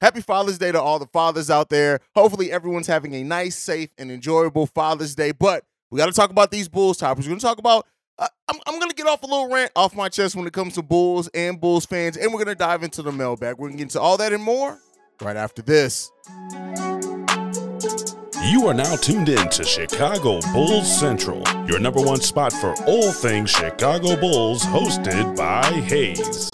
happy Father's Day to all the fathers out there. Hopefully, everyone's having a nice, safe, and enjoyable Father's Day. But we got to talk about these Bulls topics. We're going to talk about. Uh, I'm, I'm going to get off a little rant off my chest when it comes to Bulls and Bulls fans, and we're going to dive into the mailbag. We're going to get into all that and more right after this. You are now tuned in to Chicago Bulls Central, your number one spot for all things Chicago Bulls, hosted by Haize.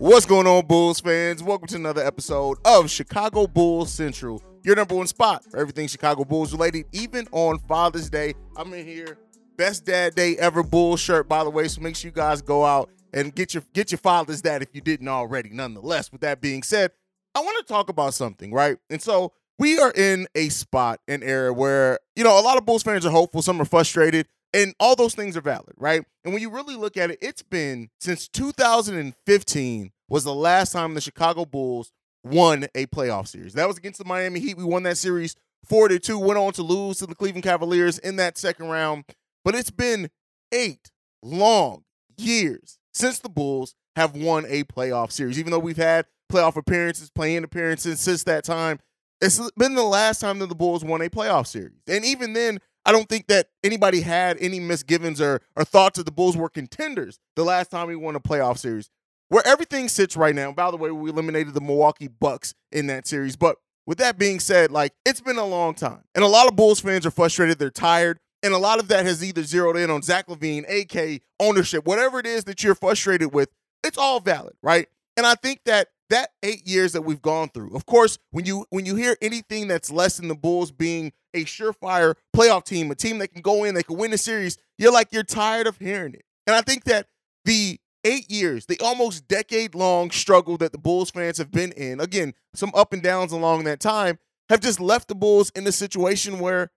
What's going on, Bulls fans? Welcome to another episode of Chicago Bulls Central, your number one spot for everything Chicago Bulls related, even on Father's Day. I'm in here, best dad day ever Bulls shirt, by the way. So make sure you guys go out and get your get your Father's Day if you didn't already. Nonetheless, with that being said, I want to talk about something, right? And so we are in a spot, an era where, you know, a lot of Bulls fans are hopeful, some are frustrated, and all those things are valid, right? And when you really look at it, it's been since 2015 was the last time the Chicago Bulls won a playoff series. That was against the Miami Heat. We won that series 4 to 2, went on to lose to the Cleveland Cavaliers in that second round. But it's been eight long years since the Bulls have won a playoff series, even though we've had playoff appearances, playing appearances since that time. It's been the last time that the Bulls won a playoff series. And even then, I don't think that anybody had any misgivings or, or thoughts that the Bulls were contenders the last time we won a playoff series. Where everything sits right now, by the way, we eliminated the Milwaukee Bucks in that series. But with that being said, like it's been a long time. And a lot of Bulls fans are frustrated, they're tired. And a lot of that has either zeroed in on Zach LaVine, AK, ownership, whatever it is that you're frustrated with, it's all valid, right? And I think that that eight years that we've gone through. Of course, when you when you hear anything that's less than the Bulls being a surefire playoff team, a team that can go in, they can win a series, you're like you're tired of hearing it. And I think that the eight years, the almost decade long struggle that the Bulls fans have been in, again, some up and downs along that time, have just left the Bulls in a situation where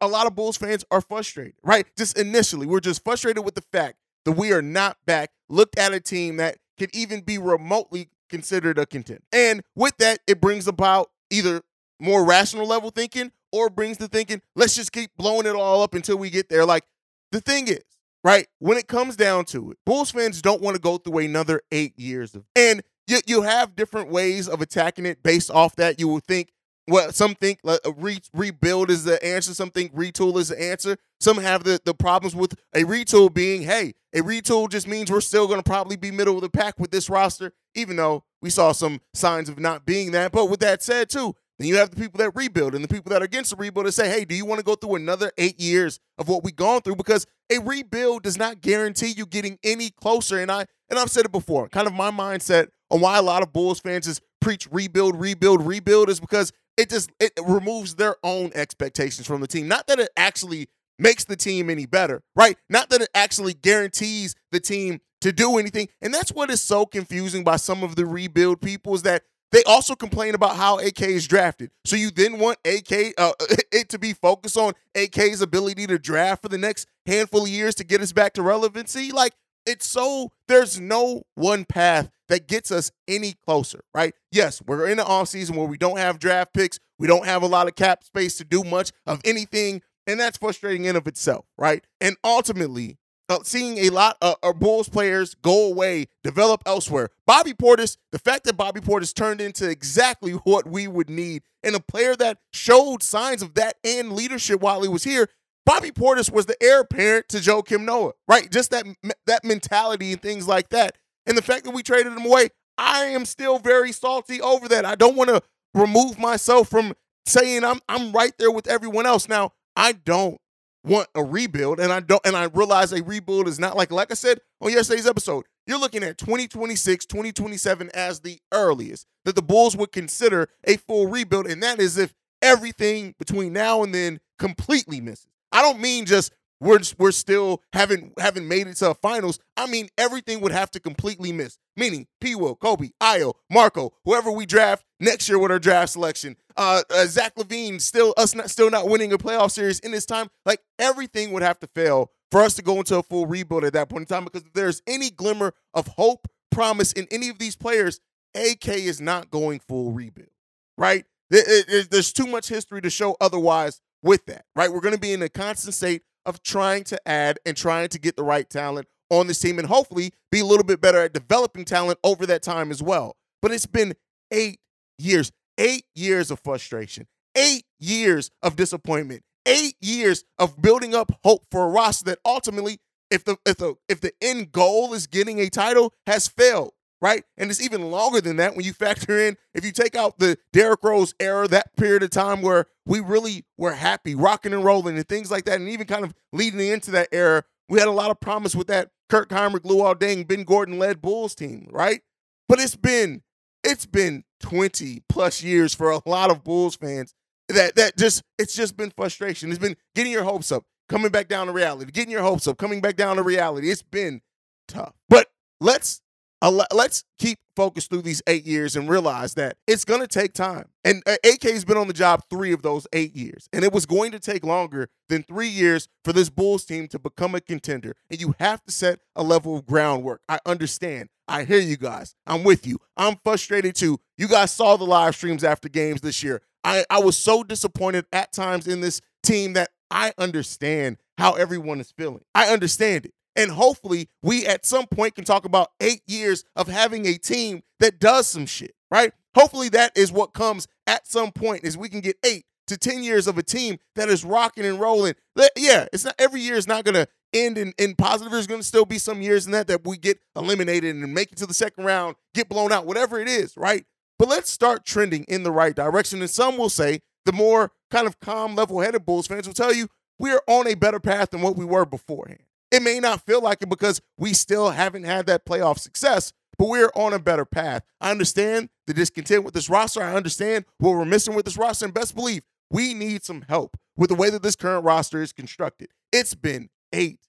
a lot of Bulls fans are frustrated, right? Just initially, we're just frustrated with the fact that we are not back. Looked at a team that could even be remotely considered a contender. And with that, it brings about either more rational level thinking or brings the thinking, let's just keep blowing it all up until we get there. Like the thing is, right, when it comes down to it, Bulls fans don't want to go through another eight years of and you, you have different ways of attacking it based off that. You will think well, some think a re- rebuild is the answer. Some think retool is the answer. Some have the, the problems with a retool being, hey, a retool just means we're still going to probably be middle of the pack with this roster, even though we saw some signs of not being that. But with that said, too, then you have the people that rebuild and the people that are against the rebuild that say, hey, do you want to go through another eight years of what we've gone through? Because a rebuild does not guarantee you getting any closer. And I and I've said it before, kind of my mindset on why a lot of Bulls fans is preach rebuild, rebuild, rebuild is because it just it removes their own expectations from the team. Not that it actually makes the team any better, right? Not that it actually guarantees the team to do anything. And that's what is so confusing by some of the rebuild people is that they also complain about how AK is drafted. So you then want AK uh, it to be focused on AK's ability to draft for the next handful of years to get us back to relevancy. Like it's so there's no one path that gets us any closer, right? Yes, we're in the offseason where we don't have draft picks, we don't have a lot of cap space to do much of anything, and that's frustrating in of itself, right? And ultimately, uh, seeing a lot of, of Bulls players go away, develop elsewhere. Bobby Portis, the fact that Bobby Portis turned into exactly what we would need, and a player that showed signs of that and leadership while he was here. Bobby Portis was the heir apparent to Joakim Noah, right? Just that that mentality and things like that. And the fact that we traded him away, I am still very salty over that. I don't want to remove myself from saying I'm I'm right there with everyone else. Now, I don't want a rebuild and I don't and I realize a rebuild is not like like I said on yesterday's episode. You're looking at 2026, 2027 as the earliest that the Bulls would consider a full rebuild and that is if everything between now and then completely misses. I don't mean just we're we're still haven't haven't made it to the finals. I mean everything would have to completely miss. Meaning P. Will, Coby, Ayo, Marco, whoever we draft next year with our draft selection. Uh, uh, Zach LaVine still us not still not winning a playoff series in this time. Like everything would have to fail for us to go into a full rebuild at that point in time. Because if there's any glimmer of hope, promise in any of these players, AK is not going full rebuild. Right? There's too much history to show otherwise with that, right? We're going to be in a constant state of trying to add and trying to get the right talent on this team and hopefully be a little bit better at developing talent over that time as well. but it's been eight years, eight years of frustration, eight years of disappointment, eight years of building up hope for a roster that ultimately, if the if the if the end goal is getting a title, has failed. Right, and it's even longer than that when you factor in if you take out the Derrick Rose era, that period of time where we really were happy, rocking and rolling, and things like that, and even kind of leading into that era, we had a lot of promise with that Kirk Hinrich, Luol Deng, Ben Gordon led Bulls team, right? But it's been it's been 20 plus years for a lot of Bulls fans that that just it's just been frustration. It's been getting your hopes up, coming back down to reality, getting your hopes up, coming back down to reality. It's been tough. But let's let's keep focused through these eight years and realize that it's going to take time. And uh, AK has been on the job three of those eight years. And it was going to take longer than three years for this Bulls team to become a contender. And you have to set a level of groundwork. I understand. I hear you guys. I'm with you. I'm frustrated too. You guys saw the live streams after games this year. I, I was so disappointed at times in this team that I understand how everyone is feeling. I understand it. And hopefully, we at some point can talk about eight years of having a team that does some shit, right? Hopefully, that is what comes at some point is we can get eight to 10 years of a team that is rocking and rolling. Yeah, it's not every year is not going to end in, in positive. There's going to still be some years in that that we get eliminated and make it to the second round, get blown out, whatever it is, right? But let's start trending in the right direction. And some will say the more kind of calm, level headed Bulls fans will tell you we're on a better path than what we were beforehand. It may not feel like it because we still haven't had that playoff success, but we're on a better path. I understand the discontent with this roster. I understand what we're missing with this roster. And best believe we need some help with the way that this current roster is constructed. It's been eight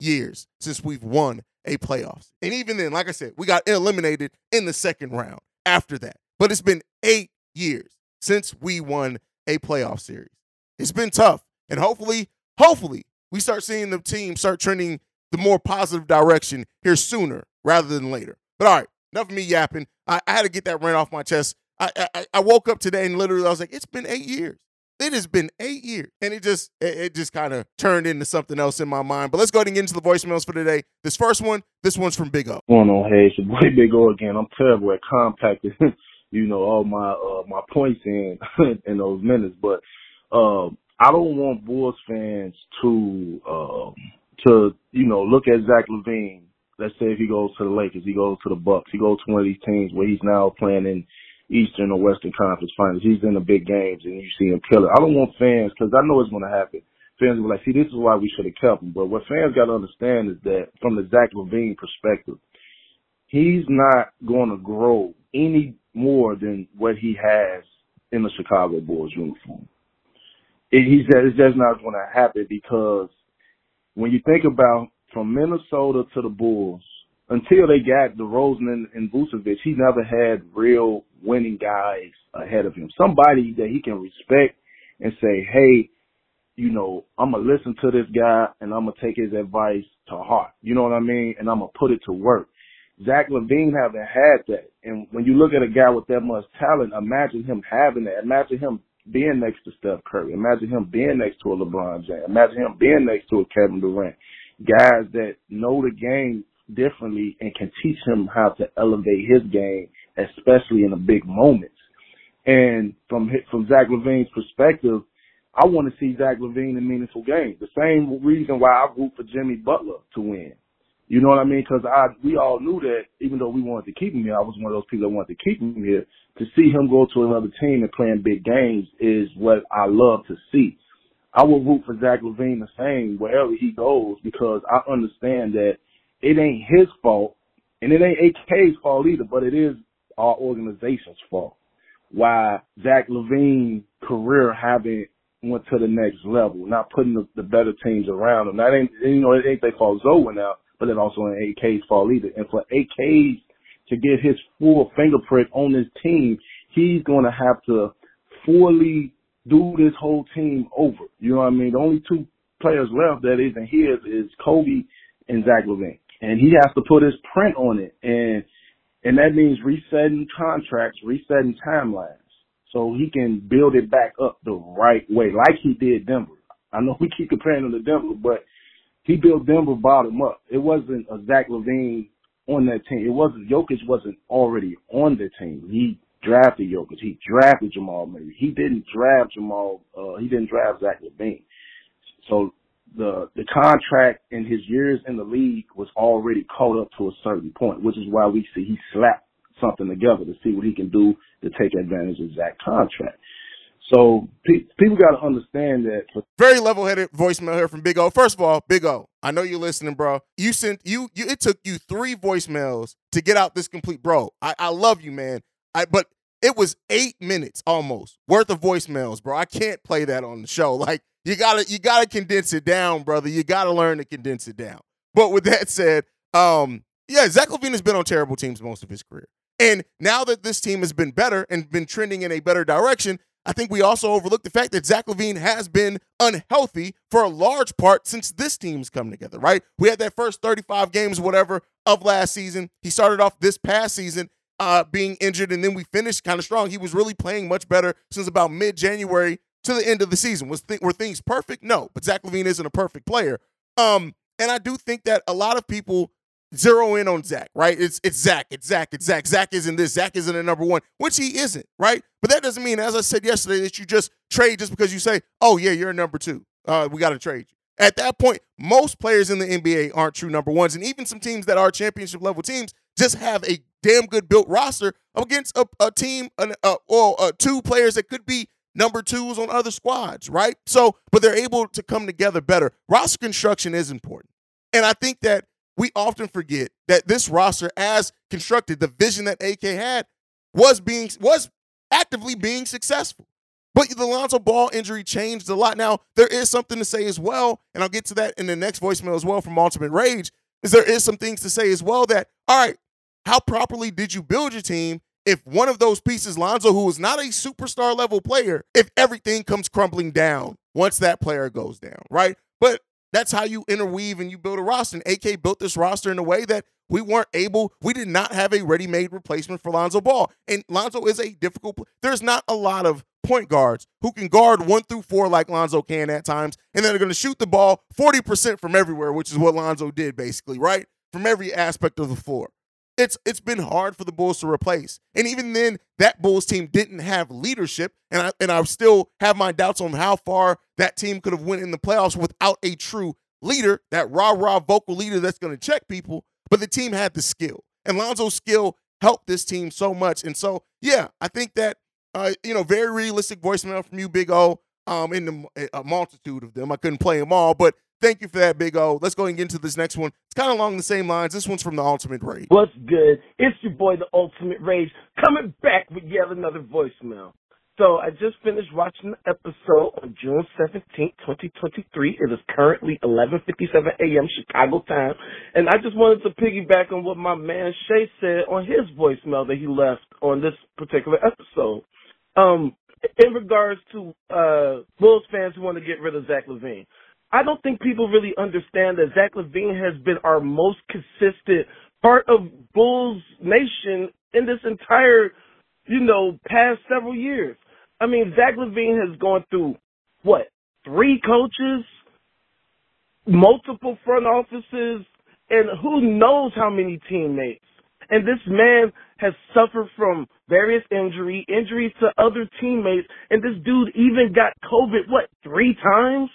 years since we've won a playoffs. And even then, like I said, we got eliminated in the second round after that. But it's been eight years since we won a playoff series. It's been tough. And hopefully, hopefully, we start seeing the team start trending the more positive direction here sooner rather than later. But all right, enough of me yapping. I, I had to get that rant off my chest. I, I, I woke up today and literally I was like, it's been eight years. It has been eight years, and it just it, it just kind of turned into something else in my mind. But let's go ahead and get into the voicemails for today. This first one, this one's from Big O. Going on, hey, it's your boy Big O again. I'm terrible at compacting, you know, all my uh, my points in in those minutes, but um, I don't want Bulls fans to um, to you know look at Zach LaVine. Let's say if he goes to the Lakers, he goes to the Bucks, he goes to one of these teams where he's now playing in Eastern or Western Conference Finals. He's in the big games and you see him kill it. I don't want fans because I know it's going to happen. Fans will be like, see, this is why we should have kept him. But what fans got to understand is that from the Zach LaVine perspective, he's not going to grow any more than what he has in the Chicago Bulls uniform. It, he said it's just not going to happen because when you think about from Minnesota to the Bulls, until they got DeRozan and, and Vucevic, he never had real winning guys ahead of him. Somebody that he can respect and say, hey, you know, I'm gonna listen to this guy and I'm gonna take his advice to heart. You know what I mean? And I'm gonna put it to work. Zach LaVine haven't had that. And when you look at a guy with that much talent, imagine him having that. Imagine him being next to Steph Curry. Imagine him being next to a LeBron James. Imagine him being next to a Kevin Durant. Guys that know the game differently and can teach him how to elevate his game, especially in the big moments. And from from Zach LaVine's perspective, I want to see Zach LaVine in meaningful games. The same reason why I root for Jimmy Butler to win. You know what I mean? Because I we all knew that even though we wanted to keep him here, I was one of those people that wanted to keep him here. To see him go to another team and playing big games is what I love to see. I will root for Zach LaVine the same wherever he goes because I understand that it ain't his fault, and it ain't AK's fault either, but it is our organization's fault. Why Zach LaVine career haven't went to the next level, not putting the, the better teams around him. That ain't you know it ain't their fault Zo went out, but then also in AK's fault either. And for AK's to get his full fingerprint on this team, he's gonna have to fully do this whole team over. You know what I mean? The only two players left that isn't his is Coby and Zach LaVine and he has to put his print on it, and and that means resetting contracts, resetting timelines, so he can build it back up the right way, like he did Denver. I know we keep comparing him to Denver, but he built Denver bottom up. It wasn't a Zach LaVine on that team. It wasn't Jokic wasn't already on the team. He drafted Jokic. He drafted Jamal Murray. He didn't draft Jamal. Uh, he didn't draft Zach LaVine. So the the contract in his years in the league was already caught up to a certain point, which is why we see he slapped something together to see what he can do to take advantage of Zach contract. So pe- people got to understand that. Very level-headed voicemail here from Big O. First of all, Big O, I know you're listening, bro. You sent you, you it took you three voicemails to get out this complete, bro. I, I love you, man. I but it was eight minutes almost worth of voicemails, bro. I can't play that on the show. Like you gotta you gotta condense it down, brother. You gotta learn to condense it down. But with that said, um, yeah, Zach LaVine has been on terrible teams most of his career. And now that this team has been better and been trending in a better direction, I think we also overlook the fact that Zach LaVine has been unhealthy for a large part since this team's come together, right? We had that first 35 games, whatever, of last season. He started off this past season uh, being injured, and then we finished kind of strong. He was really playing much better since about mid January to the end of the season. Was th- were things perfect? No, but Zach LaVine isn't a perfect player. Um, and I do think that a lot of people zero in on Zach, right? It's it's Zach, it's Zach, it's Zach. Zach isn't this, Zach isn't a number one, which he isn't, right? But that doesn't mean, as I said yesterday, that you just trade just because you say, oh yeah, you're a number two. Uh, we got to trade you. At that point, most players in the NBA aren't true number ones, and even some teams that are championship level teams just have a damn good built roster against a, a team, uh, or uh, two players that could be number twos on other squads, right? So, but they're able to come together better. Roster construction is important. And I think that we often forget that this roster, as constructed, the vision that AK had was being was actively being successful. But the Lonzo Ball injury changed a lot. Now, there is something to say as well, and I'll get to that in the next voicemail as well from Ultimate Rage, is there is some things to say as well that, all right, how properly did you build your team if one of those pieces, Lonzo, who is not a superstar level player, if everything comes crumbling down once that player goes down, right? But that's how you interweave and you build a roster. And AK built this roster in a way that we weren't able, we did not have a ready made replacement for Lonzo Ball. And Lonzo is a difficult, there's not a lot of point guards who can guard one through four like Lonzo can at times. And then they're going to shoot the ball 40% from everywhere, which is what Lonzo did basically, right? From every aspect of the floor it's it's been hard for the Bulls to replace. And even then, that Bulls team didn't have leadership, and I and I still have my doubts on how far that team could have went in the playoffs without a true leader, that rah rah vocal leader that's going to check people. But the team had the skill, and Lonzo's skill helped this team so much. And so, yeah, I think that uh, you know, very realistic voicemail from you, Big O. Um, in the, a multitude of them, I couldn't play them all, but Thank you for that, Big O. Let's go and get into this next one. It's kind of along the same lines. This one's from the Ultimate Rage. What's good? It's your boy, the Ultimate Rage, coming back with yet another voicemail. So I just finished watching the episode on June 17th, 2023. It is currently 11:57 a.m. Chicago time, and I just wanted to piggyback on what my man Shay said on his voicemail that he left on this particular episode. Um, in regards to uh, Bulls fans who want to get rid of Zach LaVine. I don't think people really understand that Zach LaVine has been our most consistent part of Bulls Nation in this entire, you know, past several years. I mean, Zach LaVine has gone through what three coaches, multiple front offices, and who knows how many teammates. And this man has suffered from various injury, injuries to other teammates, and this dude even got COVID, what, three times?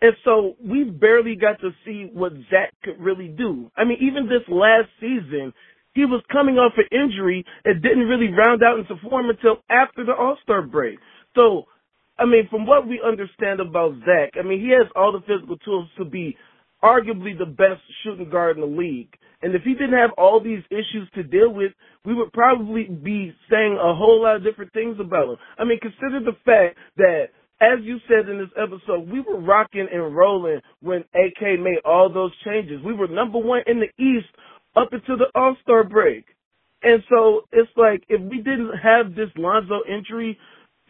And so we barely got to see what Zach could really do. I mean, even this last season, he was coming off an injury and didn't really round out into form until after the All-Star break. So, I mean, from what we understand about Zach, I mean, he has all the physical tools to be arguably the best shooting guard in the league. And if he didn't have all these issues to deal with, we would probably be saying a whole lot of different things about him. I mean, consider the fact that as you said in this episode, we were rocking and rolling when AK made all those changes. We were number one in the East up until the All Star break. And so it's like if we didn't have this Lonzo injury,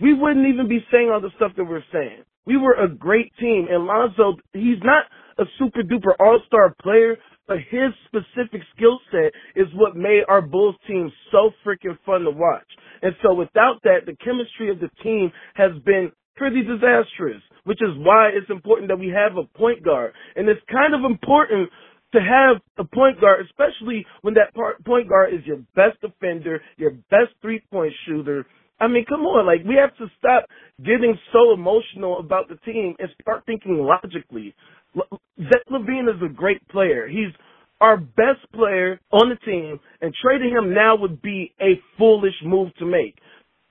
we wouldn't even be saying all the stuff that we're saying. We were a great team, and Lonzo, he's not a super duper all star player, but his specific skill set is what made our Bulls team so freaking fun to watch. And so without that, the chemistry of the team has been pretty disastrous, which is why it's important that we have a point guard. And it's kind of important to have a point guard, especially when that point guard is your best defender, your best three point shooter. I mean, come on, like we have to stop getting so emotional about the team and start thinking logically. Zach LaVine is a great player. He's our best player on the team, and trading him now would be a foolish move to make.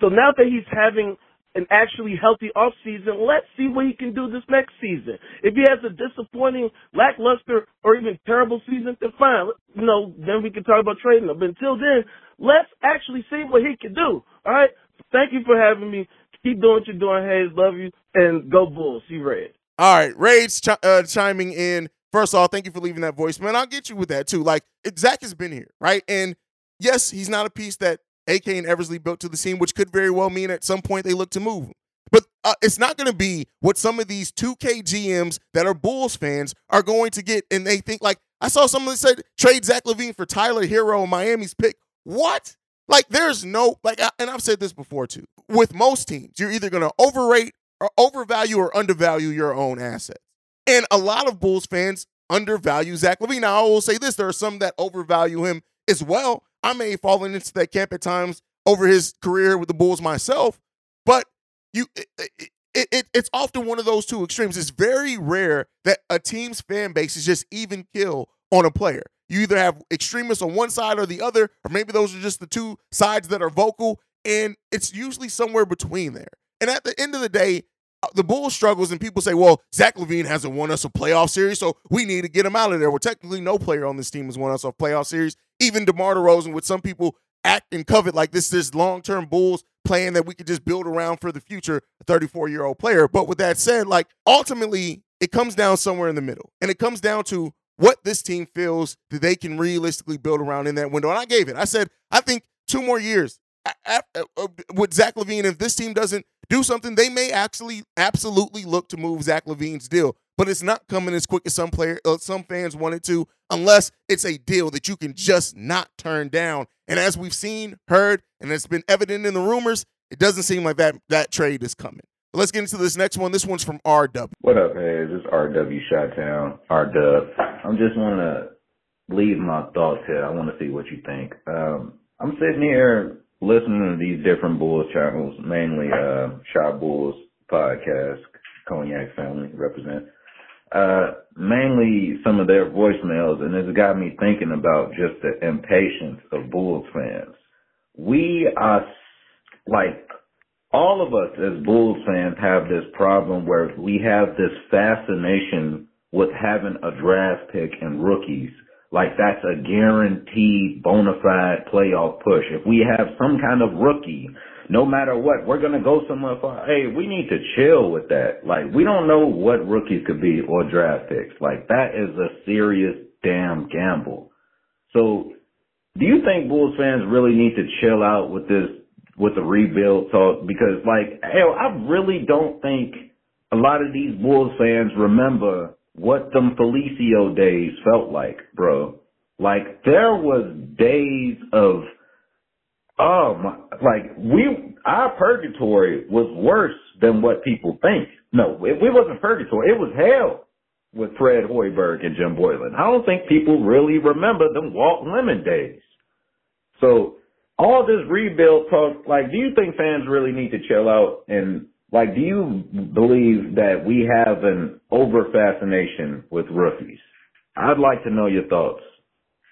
So now that he's having an actually healthy offseason. Let's see what he can do this next season. If he has a disappointing, lackluster, or even terrible season, then fine. You know, then we can talk about trading him. But until then, let's actually see what he can do. All right. Thank you for having me. Keep doing what you're doing, Haize. Love you. And go Bulls. See Red. All right. Rage uh, chiming in. First of all, thank you for leaving that voice, man. I'll get you with that too. Like, Zach has been here, right? And yes, he's not a piece that AK and Eversley built to the scene, which could very well mean at some point they look to move. But uh, it's not going to be what some of these 2K GMs that are Bulls fans are going to get. And they think, like, I saw someone that said, trade Zach LaVine for Tyler Herro, Miami's pick. What? Like, there's no, like, and I've said this before too. With most teams, you're either going to overrate or overvalue or undervalue your own assets. And a lot of Bulls fans undervalue Zach LaVine. Now, I will say this there are some that overvalue him as well. I may have fallen into that camp at times over his career with the Bulls myself, but you it, it, it, it's often one of those two extremes. It's very rare that a team's fan base is just even kill on a player. You either have extremists on one side or the other, or maybe those are just the two sides that are vocal, and it's usually somewhere between there. And at the end of the day, the Bulls struggles, and people say, well, Zach LaVine hasn't won us a playoff series, so we need to get him out of there. Well, technically, no player on this team has won us a playoff series even DeMar DeRozan, with some people act and covet like this is long term Bulls plan that we could just build around for the future, a 34 year old player. But with that said, like ultimately, it comes down somewhere in the middle. And it comes down to what this team feels that they can realistically build around in that window. And I gave it. I said, I think two more years with Zach LaVine, if this team doesn't do something, they may actually absolutely look to move Zach LaVine's deal but it's not coming as quick as some player, uh, some fans wanted to, unless it's a deal that you can just not turn down. And as we've seen, heard, and it's been evident in the rumors, it doesn't seem like that that trade is coming. But let's get into this next one. This one's from RW. What up, hey? This is RW Shottown, RW. I'm just want to leave my thoughts here. I want to see what you think. Um, I'm sitting here listening to these different Bulls channels, mainly uh, Shot Bulls podcast, Cognac family represent uh, mainly some of their voicemails, and it's got me thinking about just the impatience of Bulls fans. We are like all of us as Bulls fans have this problem where we have this fascination with having a draft pick and rookies. Like that's a guaranteed bona fide playoff push. If we have some kind of rookie no matter what, we're gonna go somewhere far. Hey, we need to chill with that. Like, we don't know what rookies could be or draft picks. Like, that is a serious damn gamble. So, do you think Bulls fans really need to chill out with this, with the rebuild talk? Because, like, hell, I really don't think a lot of these Bulls fans remember what them Felicio days felt like, bro. Like, there was days of Oh my, like we, our purgatory was worse than what people think. No, it, it wasn't purgatory. It was hell with Fred Hoiberg and Jim Boylan. I don't think people really remember them Walt Lemon days. So all this rebuild talk, like, do you think fans really need to chill out and like, do you believe that we have an over fascination with rookies? I'd like to know your thoughts.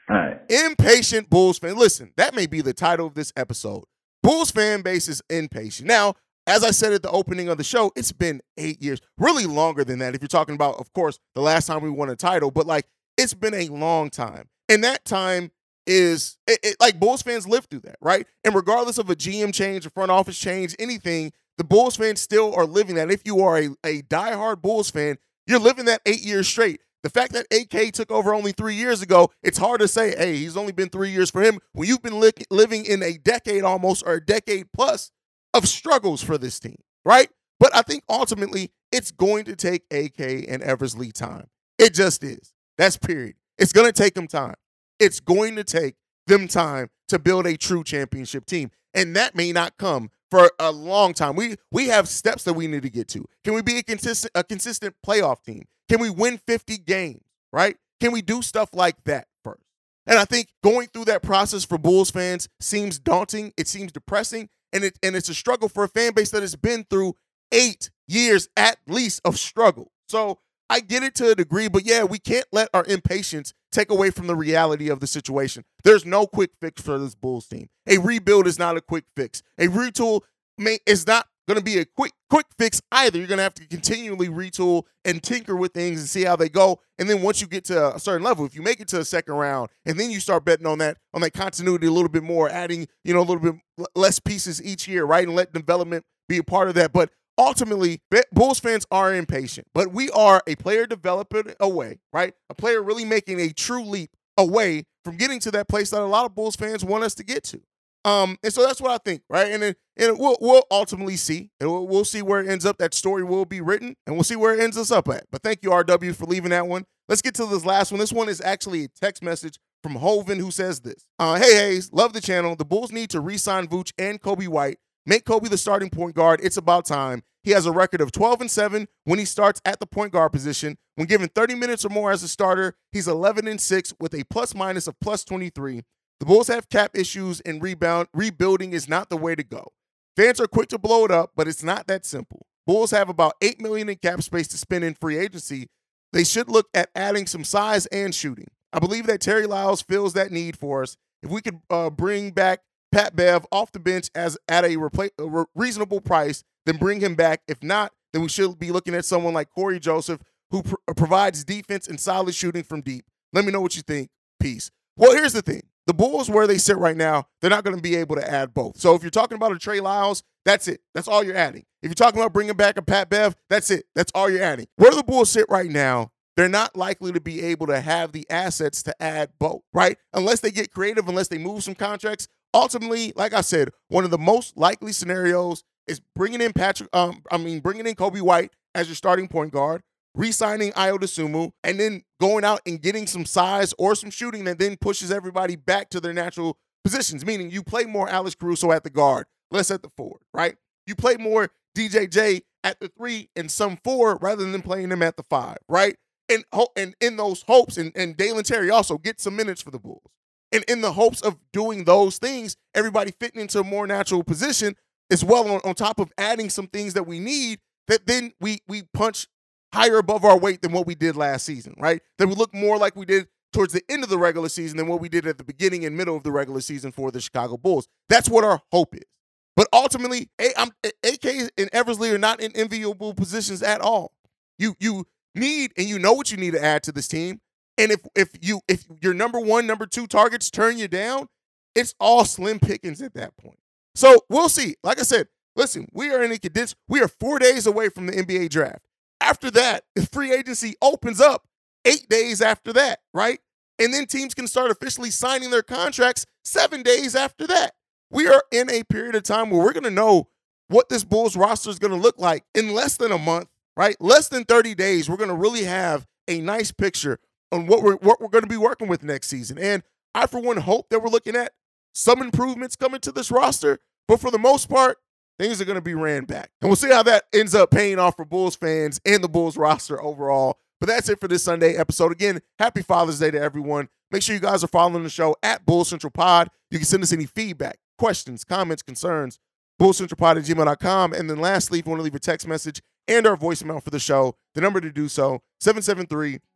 All right. Impatient Bulls fan. Listen, that may be the title of this episode. Bulls fan base is impatient. Now, as I said at the opening of the show, it's been eight years, really longer than that. If you're talking about, of course, the last time we won a title, but like it's been a long time. And that time is it, it, like Bulls fans live through that, right? And regardless of a GM change, a front office change, anything, the Bulls fans still are living that. If you are a, a diehard Bulls fan, you're living that eight years straight. The fact that AK took over only three years ago, it's hard to say, hey, he's only been three years for him when you've been li- living in a decade almost or a decade plus of struggles for this team, right? But I think ultimately it's going to take AK and Eversley time. It just is. That's period. It's going to take them time. It's going to take them time to build a true championship team. And that may not come for a long time. We we have steps that we need to get to. Can we be a consistent a consistent playoff team? Can we win 50 games? Right? Can we do stuff like that first? And I think going through that process for Bulls fans seems daunting. It seems depressing, and it and it's a struggle for a fan base that has been through eight years at least of struggle. So I get it to a degree, but yeah, we can't let our impatience take away from the reality of the situation. There's no quick fix for this Bulls team. A rebuild is not a quick fix. A retool may, is not going to be a quick quick fix either. You're going to have to continually retool and tinker with things and see how they go. And then once you get to a certain level, if you make it to a second round, and then you start betting on that on that continuity a little bit more, adding you know a little bit less pieces each year, right, and let development be a part of that. But ultimately, Bulls fans are impatient, but we are a player developing away, right? A player really making a true leap away from getting to that place that a lot of Bulls fans want us to get to. Um, and so that's what I think, right? And then, and we'll we'll ultimately see, and we'll, we'll see where it ends up. That story will be written, and we'll see where it ends us up at. But thank you, RW, for leaving that one. Let's get to this last one. This one is actually a text message from Hoven who says this: uh, Hey Haize, love the channel. The Bulls need to re-sign Vooch and Coby White. Make Coby the starting point guard. It's about time. He has a record of 12 and 7 when he starts at the point guard position. When given 30 minutes or more as a starter, he's 11 and 6 with a plus minus of plus 23. The Bulls have cap issues and rebound rebuilding is not the way to go. Fans are quick to blow it up, but it's not that simple. Bulls have about 8 million in cap space to spend in free agency. They should look at adding some size and shooting. I believe that Trey Lyles fills that need for us. If we could uh, bring back Pat Bev off the bench as at a, repla- a reasonable price, then bring him back. If not, then we should be looking at someone like Cory Joseph, who pr- provides defense and solid shooting from deep. Let me know what you think. Peace. Well, here's the thing the Bulls, where they sit right now, they're not going to be able to add both. So if you're talking about a Trey Lyles, that's it. That's all you're adding. If you're talking about bringing back a Pat Bev, that's it. That's all you're adding. Where the Bulls sit right now, they're not likely to be able to have the assets to add both, right? Unless they get creative, unless they move some contracts. Ultimately, like I said, one of the most likely scenarios is bringing in Patrick. Um, I mean, bringing in Coby White as your starting point guard, re-signing Ayo Sumu, and then going out and getting some size or some shooting that then pushes everybody back to their natural positions. Meaning, you play more Alex Caruso at the guard, less at the forward, right? You play more DJJ at the three and some four rather than playing them at the five, right? And and in those hopes, and, and Dalen Terry also get some minutes for the Bulls. And in the hopes of doing those things, everybody fitting into a more natural position, as well on, on top of adding some things that we need that then we we punch higher above our weight than what we did last season, right? That we look more like we did towards the end of the regular season than what we did at the beginning and middle of the regular season for the Chicago Bulls. That's what our hope is. But ultimately, I'm, AK and Eversley are not in enviable positions at all. You you need and you know what you need to add to this team. And if if you if your number one, number two targets turn you down, it's all slim pickings at that point. So we'll see. Like I said, listen, we are in a condensed. We are four days away from the NBA draft. After that, if free agency opens up eight days after that, right? And then teams can start officially signing their contracts seven days after that. We are in a period of time where we're going to know what this Bulls roster is going to look like in less than a month, right? Less than 30 days. We're going to really have a nice picture on what we're what we're going to be working with next season. And I, for one, hope that we're looking at some improvements coming to this roster. But for the most part, things are going to be ran back. And we'll see how that ends up paying off for Bulls fans and the Bulls roster overall. But that's it for this Sunday episode. Again, happy Father's Day to everyone. Make sure you guys are following the show at Bull Central Pod. You can send us any feedback, questions, comments, concerns, bullcentralpod at gmail.com. And then lastly, if you want to leave a text message and our voicemail for the show, the number to do so, 773